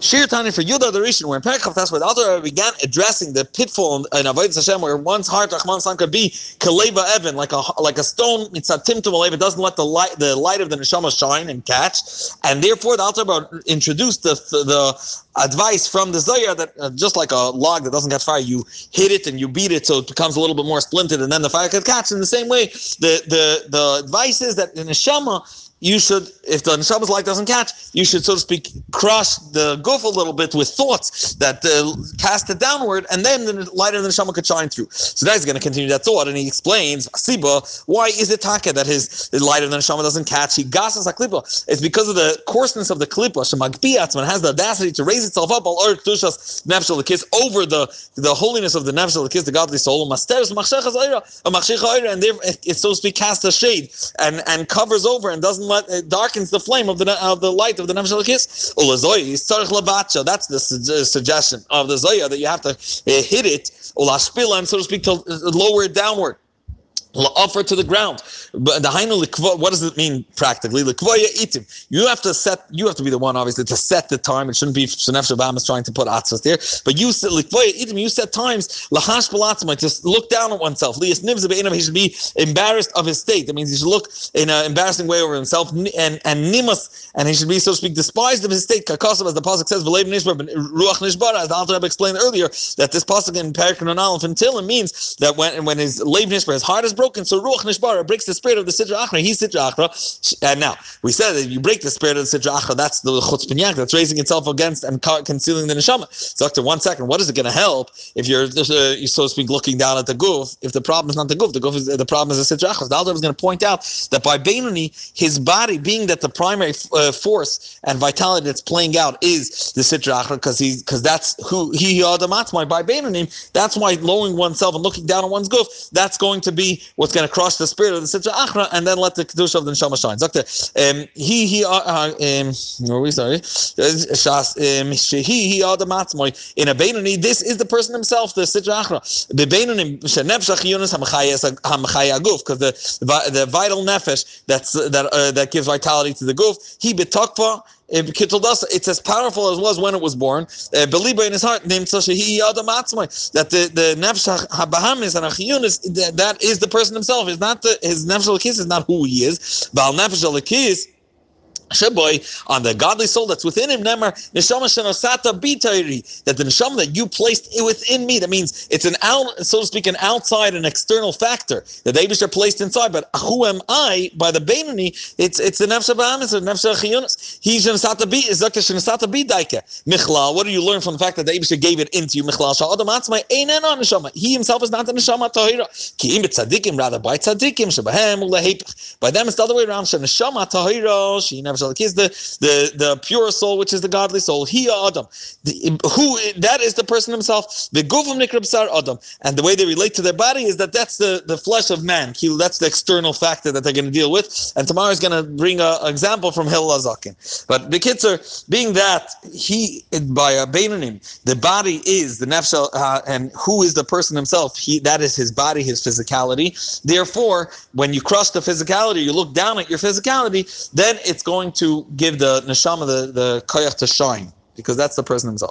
Shir Tanya for Yudah the Rishon, where in Perikov, that's where the Alter began addressing the pitfall in Avodah Hashem, where one's heart, Rahman San, could be Kaleva Evan, like a like a stone, it's a Tim It doesn't let the light the light of the neshama shine and catch, and therefore the Alter introduced the, the, the advice from the Zohar that uh, just like a log that doesn't catch fire, you hit it and you beat it so it becomes a little bit more splintered, and then the fire can catch. In the same way, the the the advice is that in neshama you should, if the neshama's light doesn't catch, you should, so to speak, crush the guf a little bit with thoughts that uh, cast it downward, and then the light of the neshama could shine through. So that's going to continue that thought, and he explains, Siba, why is it taka that his the light of the neshama doesn't catch? He gasas klipa. It's because of the coarseness of the klipa. Shemagbiatzman has the audacity to raise itself up al kedushas nefesh kiss over the the holiness of the nefesh kiss, the godly soul. Masteres machshechas and there it's so to speak cast a shade and and covers over and doesn't let it darkens the flame of the of the light of the nefesh kiss. That's the su- suggestion of the Zohar that you have to uh, hit it, and so to speak, to lower it downward offer to the ground. But the hainu what does it mean practically? itim. You have to set. You have to be the one, obviously, to set the time. It shouldn't be Shanef Shabam is trying to put atzvas there. But you set itim. You set times lahash to look down at oneself. Lias nivza He should be embarrassed of his state. That means he should look in an embarrassing way over himself. And and nimas, and he should be so to speak despised of his state. Kakasam, as the pasuk says, v'leiv nishbar ruach nishbar. As the Alter explained earlier, that this pasuk in Perikin Aleph until it means that when when his leiv nishbar, his heart is broken broken. So Ruach Nishbara breaks the spirit of the Sitra Achra. He's Sitra Achra. And now, we said that you break the spirit of the Sitra Achra, that's the Chutz that's raising itself against and concealing the Neshama. So, after one second, what is it going to help if you're, uh, you're so to speak, looking down at the guf? If the problem is not the guf, the guf is the problem is the Sitra Achra. The Alter is going to point out that by Beinoni, his body, being that the primary uh, force and vitality that's playing out is the Sitra Achra, because he because that's who he Adamatmai by Beinoni, that's why lowering oneself and looking down on one's guf, that's going to be what's going to crush the spirit of the Sitra Achra and then let the Kedusha of the Neshama shine. Doctor, um, he, he, uh, uh um, where are we, sorry? Shas, um, he, he, Adam Atzmoy, in a Beinoni, this is the person himself, the Sitra Achra. The Beinoni, Shenefshach Yunus HaMachaya Aguf, because the, the vital nefesh that's, that, uh, that gives vitality to the guf, he betokva, it's as powerful as it was when it was born. Uh, Believe in his heart, named that the the nefesh habahamis and achiyunis that is the person himself. Is not the his nefesh is not who he is. Bal nefesh kiss Sheboy, on the godly soul that's within him, Nemar, Neshama Shenosata Bitairi, that the Neshama that you placed within me, that means it's an out, so to speak, an outside, an external factor that the Abish are placed inside. But who am I by the Beinoni? It's it's the Nefsha Bahamis, the Nefsha Chiyunas. He Shenosata Bi is Zakta Shenosata Bi Daika. Michlal, what do you learn from the fact that the Abish gave it into you? Michlal Sha'adam Atzmai, Einen on Neshama. He himself is not the Neshama Tahira. Ki im tzadikim, rather by tzadikim, Shebahem, Ulahepach. By them it's the other way around. Sheneshama Tahira, she never is the, the, the pure soul, which is the godly soul. He Adam. Who that is the person himself. The Gufum Nikrabsar Adam. And the way they relate to their body is that that's the, the flesh of man. That's the external factor that they're going to deal with. And tomorrow is going to bring an example from Hillel. But the kids are being that he by a Beinonim, the body is the nefshel, uh, and who is the person himself? He that is his body, his physicality. Therefore, when you crush the physicality, you look down at your physicality, then it's going to give the neshama the, the koyach to shine, because that's the person himself.